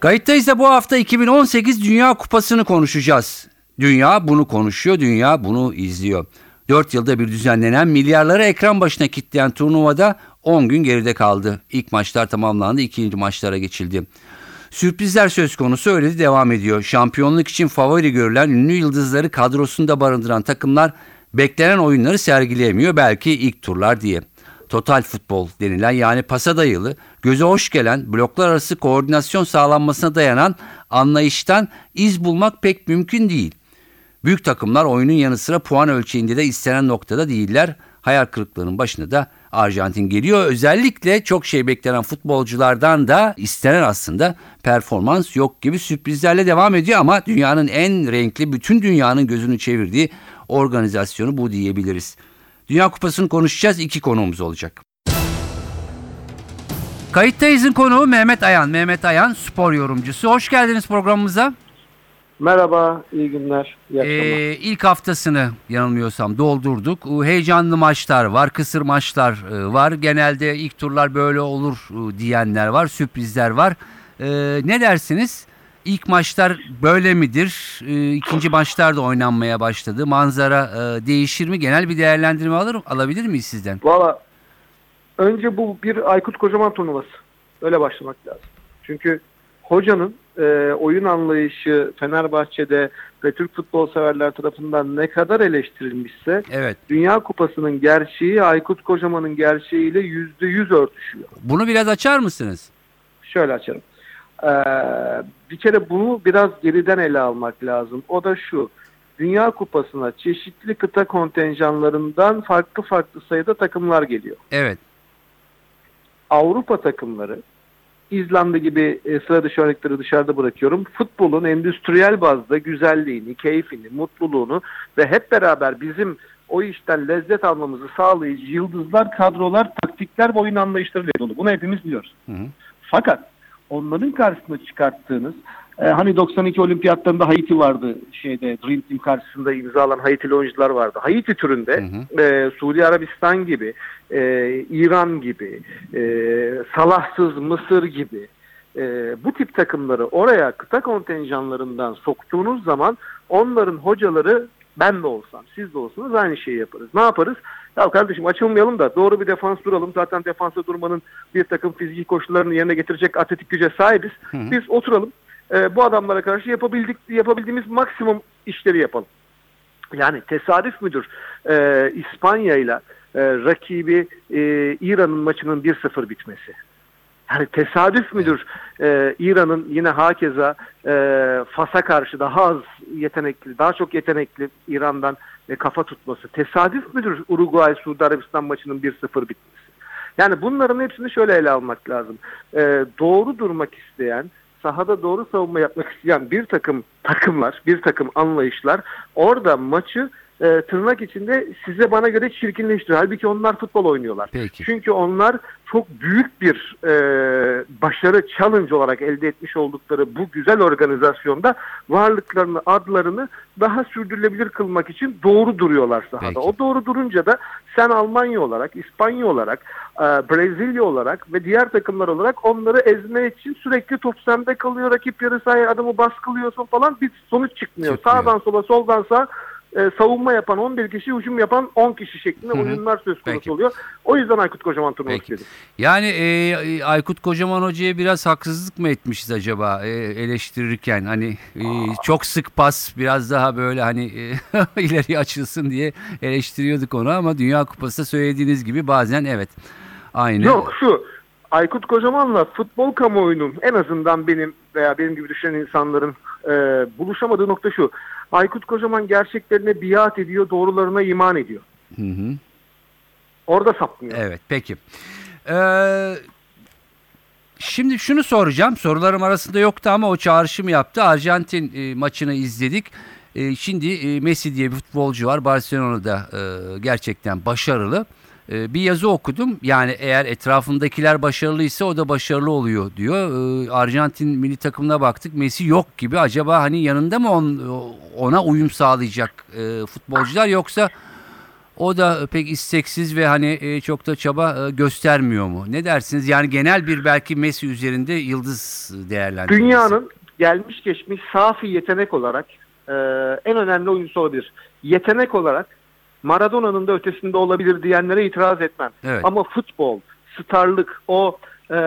Kayıttayız da bu hafta 2018 Dünya Kupası'nı konuşacağız. Dünya bunu konuşuyor, dünya bunu izliyor. 4 yılda bir düzenlenen milyarları ekran başına kitleyen turnuvada 10 gün geride kaldı. İlk maçlar tamamlandı, ikinci maçlara geçildi. Sürprizler söz konusu öyle de devam ediyor. Şampiyonluk için favori görülen ünlü yıldızları kadrosunda barındıran takımlar beklenen oyunları sergileyemiyor belki ilk turlar diye. Total futbol denilen yani pasa dayalı, göze hoş gelen, bloklar arası koordinasyon sağlanmasına dayanan anlayıştan iz bulmak pek mümkün değil. Büyük takımlar oyunun yanı sıra puan ölçeğinde de istenen noktada değiller. Hayal kırıklığının başında da Arjantin geliyor. Özellikle çok şey beklenen futbolculardan da istenen aslında performans yok gibi sürprizlerle devam ediyor ama dünyanın en renkli, bütün dünyanın gözünü çevirdiği organizasyonu bu diyebiliriz. Dünya Kupası'nı konuşacağız. iki konuğumuz olacak. Kayıttayız'ın konuğu Mehmet Ayan. Mehmet Ayan spor yorumcusu. Hoş geldiniz programımıza. Merhaba, iyi günler, iyi. Ee, ilk haftasını yanılmıyorsam doldurduk. Heyecanlı maçlar var, kısır maçlar e, var. Genelde ilk turlar böyle olur e, diyenler var, sürprizler var. Ee, ne dersiniz? İlk maçlar böyle midir? Ee, ikinci maçlar da oynanmaya başladı. Manzara e, değişir mi? Genel bir değerlendirme alır, alabilir miyiz sizden? Valla önce bu bir Aykut Kocaman turnuvası. Öyle başlamak lazım. Çünkü hocanın e, oyun anlayışı Fenerbahçe'de ve Türk futbol severler tarafından ne kadar eleştirilmişse Evet. Dünya Kupası'nın gerçeği Aykut Kocaman'ın gerçeğiyle yüzde yüz örtüşüyor. Bunu biraz açar mısınız? Şöyle açarım. Ee, bir kere bunu biraz geriden ele almak lazım. O da şu. Dünya Kupası'na çeşitli kıta kontenjanlarından farklı farklı sayıda takımlar geliyor. Evet. Avrupa takımları İzlanda gibi e, sıra dışı örnekleri dışarıda bırakıyorum. Futbolun endüstriyel bazda güzelliğini, keyfini, mutluluğunu ve hep beraber bizim o işten lezzet almamızı sağlayıcı yıldızlar, kadrolar, taktikler ve oyun anlayışlarıyla dolu. Bunu hepimiz biliyoruz. Hı hı. Fakat onların karşısına çıkarttığınız e, hani 92 olimpiyatlarında Haiti vardı şeyde Dream Team karşısında imzalan Haitili oyuncular vardı. Haiti türünde Hı e, Suudi Arabistan gibi e, İran gibi e, Salahsız Mısır gibi e, bu tip takımları oraya kıta kontenjanlarından soktuğunuz zaman onların hocaları ben de olsam siz de olsanız aynı şeyi yaparız. Ne yaparız? Ya kardeşim açılmayalım da doğru bir defans duralım. Zaten defansa durmanın bir takım fiziki koşullarını yerine getirecek atletik güce sahibiz. Hı hı. Biz oturalım. e, bu adamlara karşı yapabildik yapabildiğimiz maksimum işleri yapalım. Yani tesadüf müdür e, İspanya ile rakibi e, İran'ın maçının 1-0 bitmesi? Yani tesadüf müdür e, İran'ın yine hakeza e, Fas'a karşı daha az yetenekli, daha çok yetenekli İran'dan e, kafa tutması? Tesadüf müdür Uruguay Suudi Arabistan maçının 1-0 bitmesi? Yani bunların hepsini şöyle ele almak lazım. E, doğru durmak isteyen, sahada doğru savunma yapmak isteyen bir takım takımlar, bir takım anlayışlar orada maçı e, tırnak içinde size bana göre çirkinleştiriyor. Halbuki onlar futbol oynuyorlar. Peki. Çünkü onlar çok büyük bir e, başarı challenge olarak elde etmiş oldukları bu güzel organizasyonda varlıklarını, adlarını daha sürdürülebilir kılmak için doğru duruyorlar sahada. Peki. O doğru durunca da sen Almanya olarak, İspanya olarak, e, Brezilya olarak ve diğer takımlar olarak onları ezmek için sürekli top sende kalıyor. Rakip yarı sahaya adamı baskılıyorsun falan bir sonuç çıkmıyor. Çıkmıyor. Sağdan sola, soldan sağa e, savunma yapan 11 kişi, hücum yapan 10 kişi şeklinde Hı hı. oyunlar söz konusu Peki. oluyor. O yüzden Aykut Kocaman turnuvası Peki. dedim. Yani e, Aykut Kocaman Hoca'ya biraz haksızlık mı etmişiz acaba e, eleştirirken? Hani e, çok sık pas biraz daha böyle hani e, ileriye açılsın diye eleştiriyorduk onu ama Dünya Kupası söylediğiniz gibi bazen evet aynı. Yok şu Aykut Kocaman'la futbol kamuoyunun en azından benim veya benim gibi düşünen insanların e, buluşamadığı nokta şu. Aykut Kocaman gerçeklerine biat ediyor, doğrularına iman ediyor. Hı hı. Orada sapmıyor. Evet peki. Ee, Şimdi şunu soracağım. Sorularım arasında yoktu ama o çağrışımı yaptı. Arjantin e, maçını izledik. E, şimdi e, Messi diye bir futbolcu var. Barcelona'da e, gerçekten başarılı. E, bir yazı okudum. Yani eğer etrafındakiler başarılıysa o da başarılı oluyor diyor. E, Arjantin milli takımına baktık. Messi yok gibi. Acaba hani yanında mı on, ona uyum sağlayacak e, futbolcular yoksa o da pek isteksiz ve hani e, çok da çaba e, göstermiyor mu? Ne dersiniz? Yani genel bir belki Messi üzerinde yıldız değerlendirmesi. Dünyanın gelmiş geçmiş safi yetenek olarak e, en önemli oyuncusu olabilir. Yetenek olarak Maradona'nın da ötesinde olabilir diyenlere itiraz etmem. Evet. Ama futbol, starlık, o e,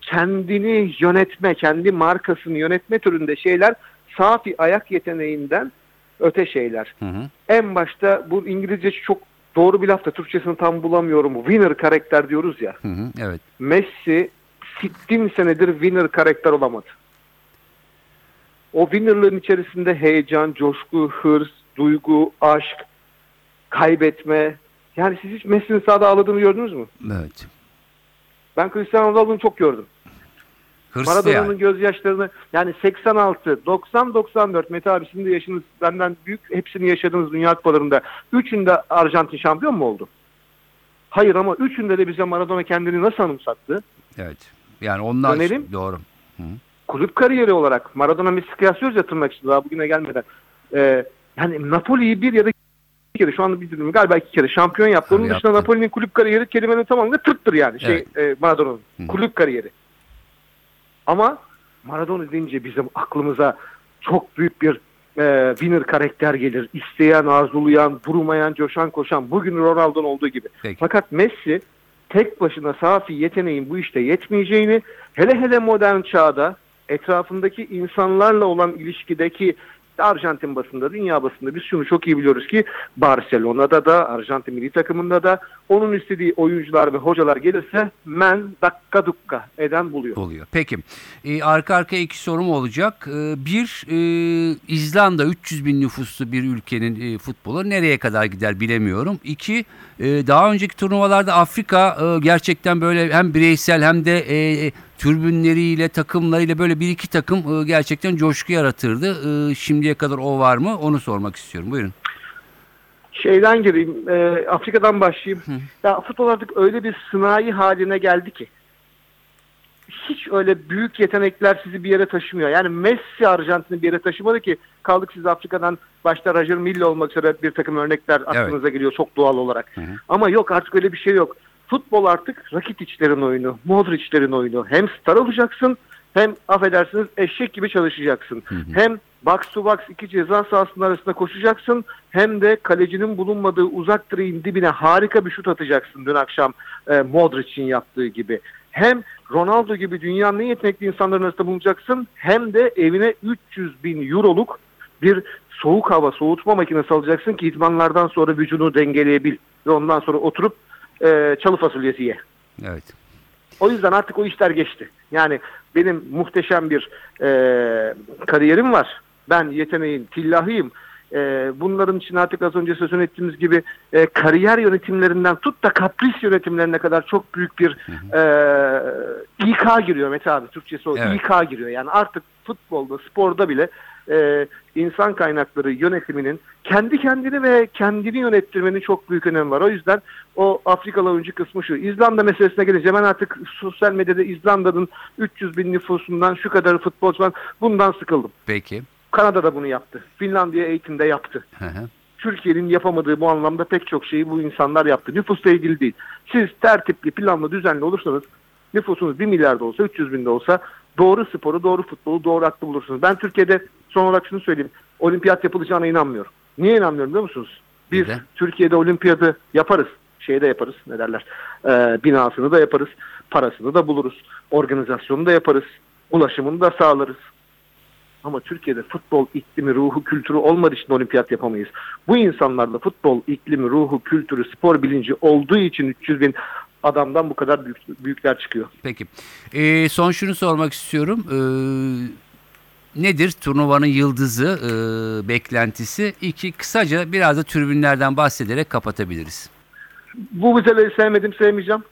kendini yönetme, kendi markasını yönetme türünde şeyler safi ayak yeteneğinden öte şeyler. Hı hı. En başta bu İngilizce çok doğru bir laf da Türkçesini tam bulamıyorum. Winner karakter diyoruz ya. Hı hı. Evet. Messi sittin senedir winner karakter olamadı. O winnerlığın içerisinde heyecan, coşku, hırs, duygu, aşk, kaybetme. Yani siz hiç Messi'nin sahada ağladığını gördünüz mü? Evet. Ben Cristiano Ronaldo'nu çok gördüm. Maradona'nın yani. gözyaşlarını yani 86, 90, 94 Mete abi sizin de yaşınız benden büyük. Hepsini yaşadığınız Dünya Kupalarında. Üçünde Arjantin şampiyon mu oldu? Hayır ama üçünde de bize Maradona kendini nasıl anımsattı? Evet. Yani onlar Dönelim. doğru. kulüp kariyeri olarak Maradona Messi kıyaslıyoruz ya tırnak içinde daha bugüne gelmeden. Ee, yani Napoli'yi bir ya da kere şu anda bildirim galiba iki kere şampiyon yaptı. Onun Tabii dışında yaptı. Napoli'nin kulüp kariyeri kelimenin tamamıyla tırttır yani. Şey e, Maradona'nın kulüp kariyeri. Ama Maradona deyince bizim aklımıza çok büyük bir e, winner karakter gelir. İsteyen, arzulayan, durmayan, coşan, koşan. Bugün Ronaldo'nun olduğu gibi. Peki. Fakat Messi tek başına safi yeteneğin bu işte yetmeyeceğini hele hele modern çağda etrafındaki insanlarla olan ilişkideki Arjantin basında, dünya basında biz şunu çok iyi biliyoruz ki Barcelona'da da, Arjantin milli takımında da onun istediği oyuncular ve hocalar gelirse men dakika dukka eden buluyor. oluyor. Peki. Ee, arka arkaya iki sorum olacak. Ee, bir, e, İzlanda 300 bin nüfuslu bir ülkenin e, futbolu nereye kadar gider bilemiyorum. İki, e, daha önceki turnuvalarda Afrika e, gerçekten böyle hem bireysel hem de e, türbünleriyle, takımlarıyla böyle bir iki takım e, gerçekten coşku yaratırdı. E, şimdiye kadar o var mı? Onu sormak istiyorum. Buyurun. Şeyden gireyim, e, Afrika'dan başlayayım. Ya futbol artık öyle bir sınai haline geldi ki. Hiç öyle büyük yetenekler sizi bir yere taşımıyor. Yani Messi Arjantin'i bir yere taşımadı ki kaldık siz Afrika'dan başta Roger Milla olmak üzere bir takım örnekler aklınıza geliyor çok doğal olarak. hı. Ama yok artık öyle bir şey yok. Futbol artık Rakitic'lerin oyunu, Modric'lerin oyunu. Hem star olacaksın hem affedersiniz eşek gibi çalışacaksın. Hem box to box iki ceza sahasının arasında koşacaksın hem de kalecinin bulunmadığı uzak direğin dibine harika bir şut atacaksın dün akşam e, Modric'in yaptığı gibi. Hem Ronaldo gibi dünyanın en yetenekli insanların arasında bulunacaksın hem de evine 300 bin euroluk bir soğuk hava soğutma makinesi alacaksın ki idmanlardan sonra vücudunu dengeleyebil ve ondan sonra oturup e, çalı fasulyesi ye. Evet. O yüzden artık o işler geçti. Yani benim muhteşem bir e, kariyerim var. Ben yeteneğin tillahıyım. E, bunların için artık az önce sözünü ettiğimiz gibi e, kariyer yönetimlerinden tut da kapris yönetimlerine kadar çok büyük bir e, İK giriyor Mete abi. Türkçesi o. Evet. İK giriyor. Yani artık futbolda, sporda bile e, insan kaynakları yönetiminin kendi kendini ve kendini yönettirmenin çok büyük önemi var. O yüzden o Afrikalı oyuncu kısmı şu. İzlanda meselesine gelince ben artık sosyal medyada İzlanda'nın 300 bin nüfusundan şu kadar futbolcu var. Bundan sıkıldım. Peki. Kanada da bunu yaptı. Finlandiya eğitimde yaptı. Hı hı. Türkiye'nin yapamadığı bu anlamda pek çok şeyi bu insanlar yaptı. Nüfusla ilgili değil. Siz tertipli, planlı, düzenli olursanız nüfusunuz 1 milyar da olsa 300 bin de olsa doğru sporu, doğru futbolu, doğru aklı bulursunuz. Ben Türkiye'de son olarak şunu söyleyeyim. Olimpiyat yapılacağına inanmıyorum. Niye inanmıyorum biliyor musunuz? Biz Neden? Türkiye'de olimpiyatı yaparız. Şeyde yaparız ne derler. Ee, binasını da yaparız. Parasını da buluruz. Organizasyonu da yaparız. Ulaşımını da sağlarız. Ama Türkiye'de futbol iklimi, ruhu, kültürü olmadığı için olimpiyat yapamayız. Bu insanlarla futbol iklimi, ruhu, kültürü, spor bilinci olduğu için 300 bin adamdan bu kadar büyük, büyükler çıkıyor. Peki. Ee, son şunu sormak istiyorum. Ee, nedir turnuvanın yıldızı, e, beklentisi? İki, kısaca biraz da tribünlerden bahsederek kapatabiliriz. Bu güzelleri sevmedim, sevmeyeceğim.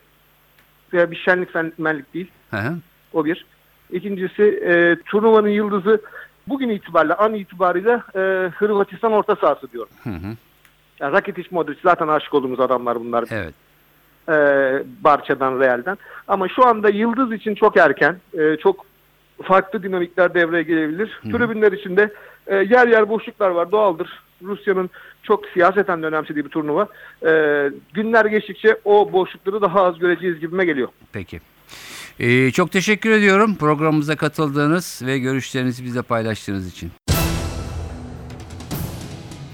veya bir şenlik menlik değil. Hı hı. O bir. İkincisi e, turnuvanın yıldızı bugün itibariyle an itibariyle e, Hırvatistan orta sahası diyorum. Hı hı. Yani Rakitic, Modric zaten aşık olduğumuz adamlar bunlar. Evet. E, Barça'dan, Real'den. Ama şu anda yıldız için çok erken. E, çok farklı dinamikler devreye gelebilir. Hı. Tribünler içinde e, yer yer boşluklar var. Doğaldır. Rusya'nın çok siyaseten de önemsediği bir turnuva. E, günler geçtikçe o boşlukları daha az göreceğiz gibime geliyor. Peki. Ee, çok teşekkür ediyorum programımıza katıldığınız ve görüşlerinizi bizle paylaştığınız için.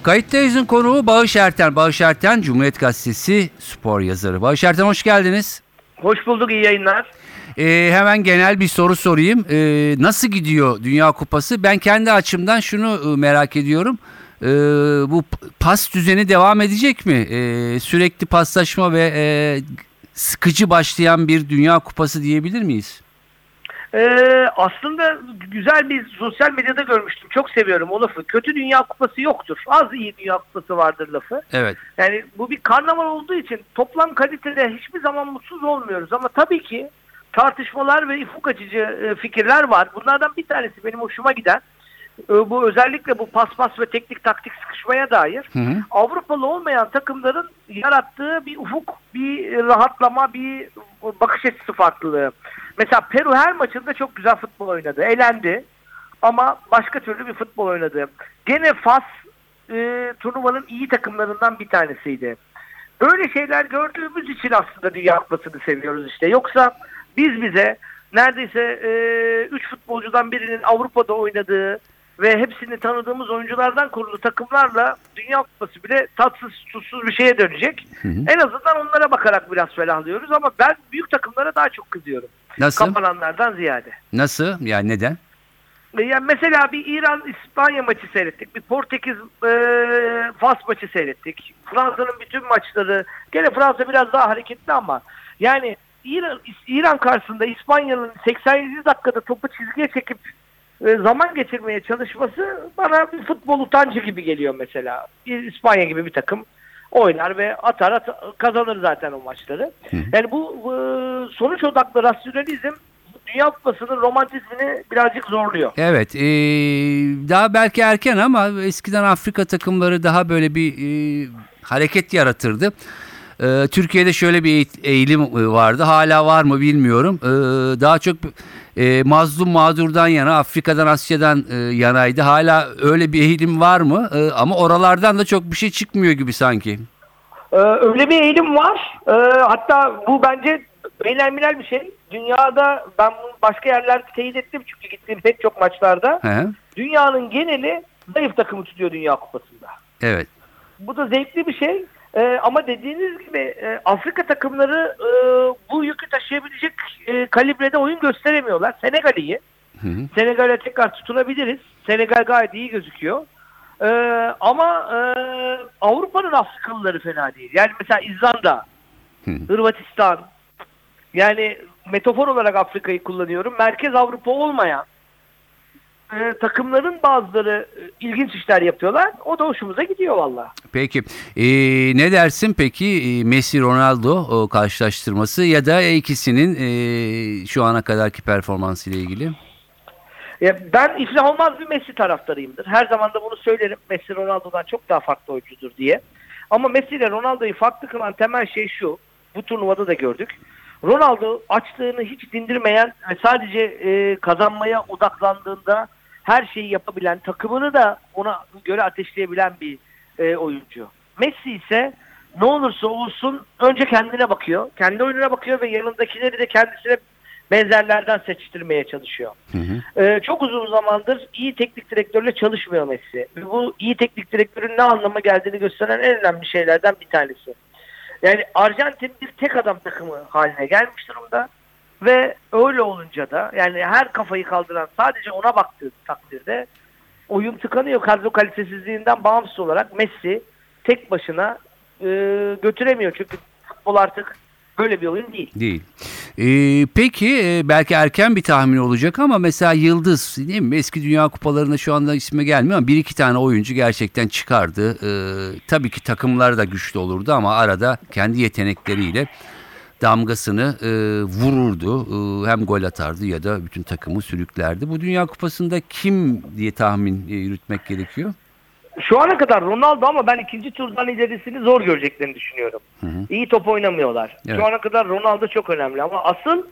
Kayıttayız'ın konuğu Bağış Erten. Bağış Erten, Cumhuriyet Gazetesi spor yazarı. Bağış Erten hoş geldiniz. Hoş bulduk, iyi yayınlar. Ee, hemen genel bir soru sorayım. Ee, nasıl gidiyor Dünya Kupası? Ben kendi açımdan şunu e, merak ediyorum. Ee, bu pas düzeni devam edecek mi? Ee, sürekli paslaşma ve e, sıkıcı başlayan bir Dünya Kupası diyebilir miyiz? Ee, aslında güzel bir sosyal medyada görmüştüm. Çok seviyorum o lafı. Kötü Dünya Kupası yoktur. Az iyi Dünya Kupası vardır lafı. Evet. Yani bu bir karnaval olduğu için toplam kalitede hiçbir zaman mutsuz olmuyoruz. Ama tabii ki tartışmalar ve ufuk açıcı e, fikirler var. Bunlardan bir tanesi benim hoşuma giden. e, Bu özellikle bu paspas ve teknik taktik sıkışmaya dair. Hı hı. Avrupalı olmayan takımların yarattığı bir ufuk, bir rahatlama, bir bakış açısı farklılığı. Mesela Peru her maçında çok güzel futbol oynadı. Elendi ama başka türlü bir futbol oynadı. Gene Fas e, turnuvanın iyi takımlarından bir tanesiydi. Böyle şeyler gördüğümüz için aslında Dünya Kupası'nı seviyoruz işte. Yoksa biz bize neredeyse 3 futbolcudan birinin Avrupa'da oynadığı ve hepsini tanıdığımız oyunculardan kurulu takımlarla Dünya Kupası bile tatsız tuzsuz bir şeye dönecek. Hı hı. En azından onlara bakarak biraz ferahlıyoruz ama ben büyük takımlara daha çok kızıyorum. Nasıl? Kapananlardan ziyade. Nasıl? Yani neden? E, Yani mesela bir İran-İspanya maçı seyrettik. Bir Portekiz e, Fas maçı seyrettik. Fransa'nın bütün maçları. Gene Fransa biraz daha hareketli ama yani İran, İran karşısında İspanya'nın 87 dakikada topu çizgiye çekip e, zaman geçirmeye çalışması bana bir futbol utancı gibi geliyor mesela. İspanya gibi bir takım oynar ve atar, at- kazanır zaten o maçları. Hı. Yani bu e, sonuç odaklı rasyonalizm Dünya Kupası'nın romantizmini birazcık zorluyor. Evet. ee, daha belki erken ama eskiden Afrika takımları daha böyle bir ee, hareket yaratırdı. Ee, Türkiye'de şöyle bir eğilim e, vardı. Hala var mı bilmiyorum. Ee, daha çok e, mazlum mağdurdan yana, Afrika'dan, Asya'dan e, yanaydı. Hala öyle bir eğilim var mı? Ee, ama oralardan da çok bir şey çıkmıyor gibi sanki. Ee, öyle bir eğilim var. Ee, hatta bu bence beynelmilel bir şey. Dünyada ben bunu başka yerlerde teyit ettim çünkü gittiğim pek çok maçlarda. He? Dünyanın geneli zayıf takımı tutuyor Dünya Kupası'nda. Evet. Bu da zevkli bir şey. Ee, ama dediğiniz gibi e, Afrika takımları e, bu yükü taşıyabilecek e, kalibrede oyun gösteremiyorlar. Senegal iyi. Senegal'e tekrar tutunabiliriz. Senegal gayet iyi gözüküyor. Ee, ama e, Avrupa'nın Afrikalıları fena değil. Yani mesela İzlanda, Hı. Hırvatistan. Yani metafor olarak Afrika'yı kullanıyorum. Merkez Avrupa olmayan e, takımların bazıları e, ilginç işler yapıyorlar. O da hoşumuza gidiyor valla. Peki Ee, ne dersin peki ee, Messi Ronaldo karşılaştırması ya da ikisinin ee, şu ana kadarki performansı ile ilgili? Ya ben iflah olmaz bir Messi taraftarıyımdır. Her zaman da bunu söylerim. Messi Ronaldo'dan çok daha farklı oyuncudur diye. Ama Messi ile Ronaldo'yu farklı kılan temel şey şu. Bu turnuvada da gördük. Ronaldo açlığını hiç dindirmeyen ve sadece e, kazanmaya odaklandığında her şeyi yapabilen, takımını da ona göre ateşleyebilen bir e, oyuncu. Messi ise ne olursa olsun önce kendine bakıyor. Kendi oyununa bakıyor ve yanındakileri de kendisine benzerlerden seçtirmeye çalışıyor. Hı hı. Ee, çok uzun zamandır iyi teknik direktörle çalışmıyor Messi. Bu iyi teknik direktörün ne anlama geldiğini gösteren en önemli şeylerden bir tanesi. Yani Arjantin bir tek adam takımı haline gelmiş durumda. Ve öyle olunca da yani her kafayı kaldıran sadece ona baktığı takdirde oyun tıkanıyor. Kadro kalitesizliğinden bağımsız olarak Messi tek başına e, götüremiyor. Çünkü futbol artık böyle bir oyun değil. Değil. Ee, peki e, belki erken bir tahmin olacak ama mesela Yıldız değil mi? Eski Dünya Kupalarında şu anda isme gelmiyor ama bir iki tane oyuncu gerçekten çıkardı. Ee, tabii ki takımlar da güçlü olurdu ama arada kendi yetenekleriyle damgasını e, vururdu. E, hem gol atardı ya da bütün takımı sürüklerdi. Bu Dünya Kupası'nda kim diye tahmin e, yürütmek gerekiyor? Şu ana kadar Ronaldo ama ben ikinci turdan ilerisini zor göreceklerini düşünüyorum. İyi top oynamıyorlar. Evet. Şu ana kadar Ronaldo çok önemli ama asıl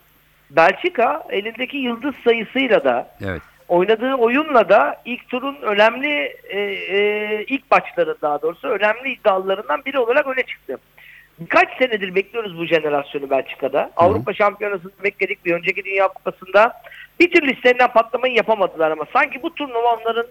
Belçika elindeki yıldız sayısıyla da Evet. oynadığı oyunla da ilk turun önemli e, e, ilk maçları daha doğrusu önemli iddialarından biri olarak öne çıktı. Birkaç senedir bekliyoruz bu jenerasyonu Belçika'da. Avrupa Şampiyonası'nda bekledik bir önceki Dünya Kupası'nda. Bir türlü listelerinden patlamayı yapamadılar ama sanki bu turnuva onların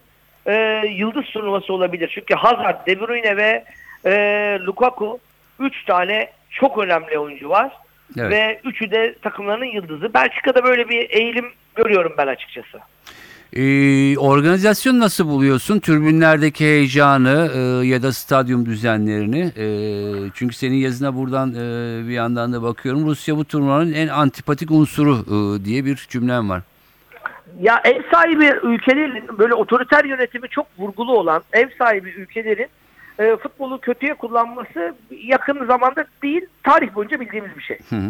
e, yıldız turnuvası olabilir. Çünkü Hazard, De Bruyne ve e, Lukaku 3 tane çok önemli oyuncu var. Evet. Ve üçü de takımlarının yıldızı. Belçika'da böyle bir eğilim görüyorum ben açıkçası. Ee, organizasyon nasıl buluyorsun? Türbünlerdeki heyecanı e, ya da stadyum düzenlerini. E, çünkü senin yazına buradan e, bir yandan da bakıyorum. Rusya bu turnuvanın en antipatik unsuru e, diye bir cümlem var. Ya ev sahibi ülkelerin böyle otoriter yönetimi çok vurgulu olan ev sahibi ülkelerin e, futbolu kötüye kullanması yakın zamanda değil tarih boyunca bildiğimiz bir şey. Hı.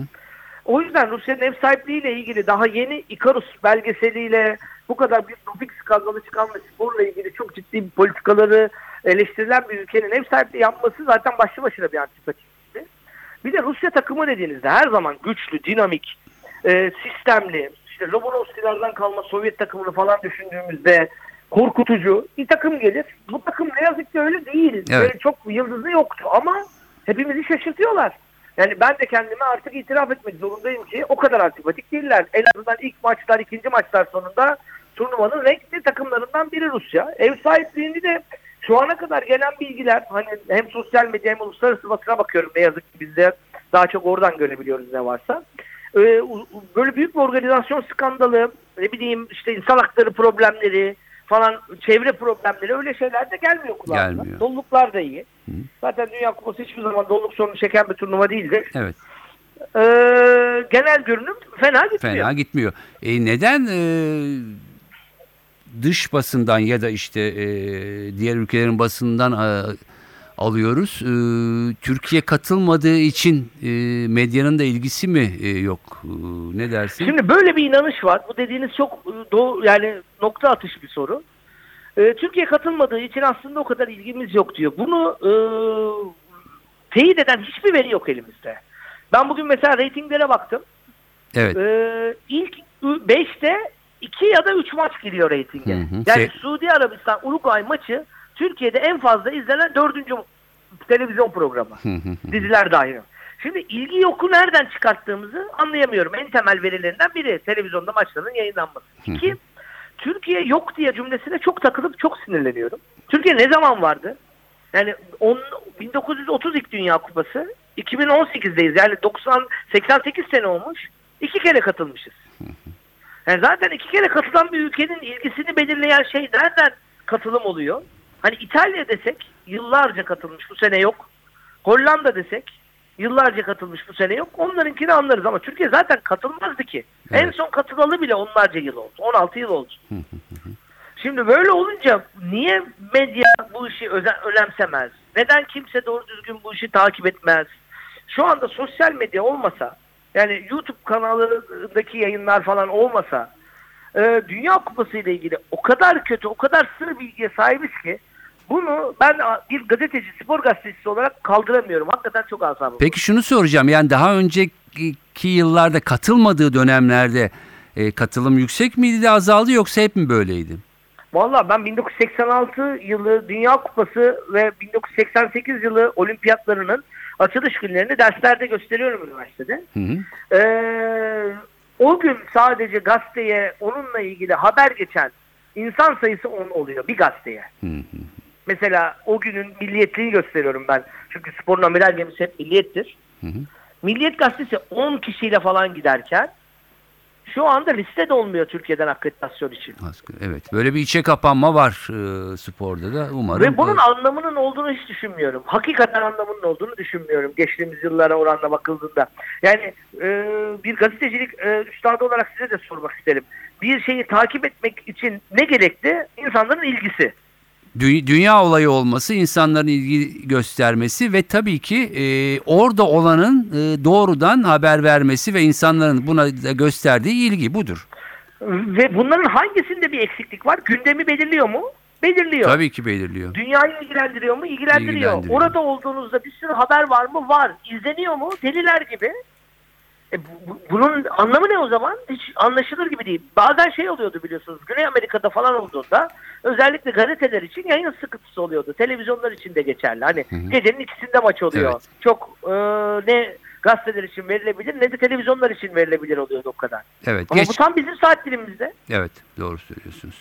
O yüzden Rusya'nın ev sahipliğiyle ilgili daha yeni Ikarus belgeseliyle bu kadar bir doping skandalı çıkan ve sporla ilgili çok ciddi politikaları eleştirilen bir ülkenin ev sahipliği yapması zaten başlı başına bir antipatikti. Bir de Rusya takımı dediğinizde her zaman güçlü, dinamik, e, sistemli, işte Lobanovskilerden kalma Sovyet takımını falan düşündüğümüzde korkutucu bir takım gelir. Bu takım ne yazık ki öyle değil. Evet. Böyle çok yıldızı yoktu ama hepimizi şaşırtıyorlar. Yani ben de kendime artık itiraf etmek zorundayım ki o kadar antipatik değiller. En azından ilk maçlar, ikinci maçlar sonunda turnuvanın renkli takımlarından biri Rusya. Ev sahipliğini de şu ana kadar gelen bilgiler hani hem sosyal medya hem uluslararası basına bakıyorum ne yazık ki biz de daha çok oradan görebiliyoruz ne varsa. Ee, böyle büyük bir organizasyon skandalı, ne bileyim işte insan hakları problemleri falan, çevre problemleri öyle şeyler de gelmiyor kulağına. Gelmiyor. Doluluklar da iyi. Zaten Dünya Kupası hiçbir zaman doluluk sorunu çeken bir turnuva değildir. Evet. Ee, genel görünüm fena gitmiyor. Fena gitmiyor. E, neden e, dış basından ya da işte e, diğer ülkelerin basından e, alıyoruz? E, Türkiye katılmadığı için e, medyanın da ilgisi mi e, yok? E, ne dersin? Şimdi böyle bir inanış var. Bu dediğiniz çok e, doğru yani nokta atışı bir soru. Ee, Türkiye katılmadığı için aslında o kadar ilgimiz yok diyor. Bunu e, teyit eden hiçbir veri yok elimizde. Ben bugün mesela reytinglere baktım. evet. Ee, ilk 5'te 2 ya da 3 maç giriyor reytinge. Hı hı. Yani Şey- Suudi Arabistan Uruguay maçı Türkiye'de en fazla izlenen dördüncü televizyon programı. Hı hı hı. Diziler dahil. Şimdi ilgi yoku nereden çıkarttığımızı anlayamıyorum. En temel verilerinden biri televizyonda maçların yayınlanması. İki, Türkiye yok diye cümlesine çok takılıp çok sinirleniyorum. Türkiye ne zaman vardı? Yani on, 1930 ilk Dünya Kupası 2018'deyiz. Yani 90 88 sene olmuş. İki kere katılmışız. Yani zaten iki kere katılan bir ülkenin ilgisini belirleyen şey nereden katılım oluyor? Hani İtalya desek yıllarca katılmış bu sene yok. Hollanda desek yıllarca katılmış bu sene yok. Onlarınkini anlarız ama Türkiye zaten katılmazdı ki. En Evet. son katılalı bile onlarca yıl oldu. 16 yıl oldu. Şimdi böyle olunca niye medya bu işi önemsemez? Neden kimse doğru düzgün bu işi takip etmez? Şu anda sosyal medya olmasa yani YouTube kanalındaki yayınlar falan olmasa e, Dünya Kupası ile ilgili o kadar kötü, o kadar sığ bilgiye sahibiz ki bunu ben bir gazeteci, spor gazetecisi olarak kaldıramıyorum. Hakikaten çok asabım. Peki şunu soracağım. Yani daha önceki yıllarda katılmadığı dönemlerde e, katılım yüksek miydi de azaldı yoksa hep mi böyleydi? Valla ben 1986 yılı Dünya Kupası ve 1988 yılı olimpiyatlarının açılış günlerini derslerde gösteriyorum üniversitede. Hı hı. Ee, o gün sadece gazeteye onunla ilgili haber geçen insan sayısı 10 oluyor bir gazeteye. Hı hı. Mesela o günün milliyetliği gösteriyorum ben. Çünkü sporun amiral gemisi hep milliyettir. Hı hı. Milliyet gazetesi 10 kişiyle falan giderken şu anda liste de olmuyor Türkiye'den akreditasyon için. Evet. Böyle bir içe kapanma var e, sporda da umarım. Ve bunun e, anlamının olduğunu hiç düşünmüyorum. Hakikaten anlamının olduğunu düşünmüyorum geçtiğimiz yıllara oranla bakıldığında. Yani e, bir gazetecilik e, üstadı olarak size de sormak isterim. Bir şeyi takip etmek için ne gerekli? İnsanların ilgisi. Dü- dünya olayı olması, insanların ilgi göstermesi ve tabii ki e, orada olanın e, doğrudan haber vermesi ve insanların buna gösterdiği ilgi budur. Ve bunların hangisinde bir eksiklik var? Gündemi belirliyor mu? Belirliyor. Tabii ki belirliyor. Dünyayı ilgilendiriyor mu? İlgilendiriyor. İlgilendiriyor. Orada olduğunuzda bir sürü haber var mı? Var. İzleniyor mu? Deliler gibi. E, bu- bu- bunun anlamı ne o zaman? Hiç anlaşılır gibi değil. Bazen şey oluyordu biliyorsunuz. Güney Amerika'da falan olduğunda özellikle gazeteler için yayın sıkıntısı oluyordu. Televizyonlar için de geçerli. Hani gecenin ikisinde maç oluyor. Evet. Çok e, ne gazeteler için verilebilir ne de televizyonlar için verilebilir oluyordu o kadar. Evet. Ama geç- bu tam bizim saat dilimimizde. Evet doğru söylüyorsunuz.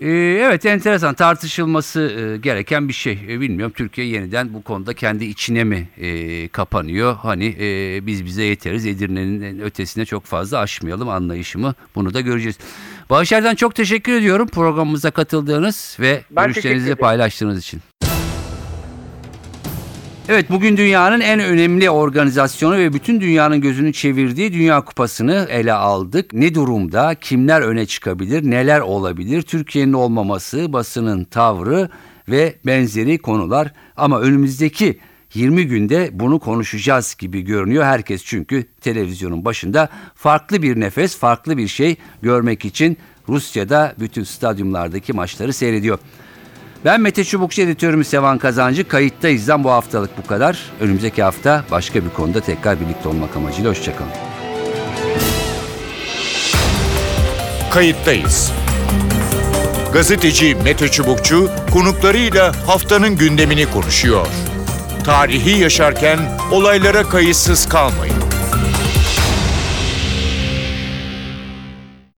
Ee, evet enteresan tartışılması e, gereken bir şey. E, bilmiyorum Türkiye yeniden bu konuda kendi içine mi e, kapanıyor? Hani e, biz bize yeteriz Edirne'nin ötesine çok fazla aşmayalım anlayışımı bunu da göreceğiz. Bağış çok teşekkür ediyorum programımıza katıldığınız ve Ben görüşlerinizi paylaştığınız için. Evet bugün dünyanın en önemli organizasyonu ve bütün dünyanın gözünü çevirdiği Dünya Kupası'nı ele aldık. Ne durumda, kimler öne çıkabilir, neler olabilir, Türkiye'nin olmaması, basının tavrı ve benzeri konular. Ama önümüzdeki 20 günde bunu konuşacağız gibi görünüyor herkes çünkü televizyonun başında farklı bir nefes, farklı bir şey görmek için Rusya'da bütün stadyumlardaki maçları seyrediyor. Ben Mete Çubukçu editörümüz Sevan Kazancı. Kayıttayızdan bu haftalık bu kadar. Önümüzdeki hafta başka bir konuda tekrar birlikte olmak amacıyla hoşçakalın. Kayıttayız. Gazeteci Mete Çubukçu konuklarıyla haftanın gündemini konuşuyor. Tarihi yaşarken olaylara kayıtsız kalmayın.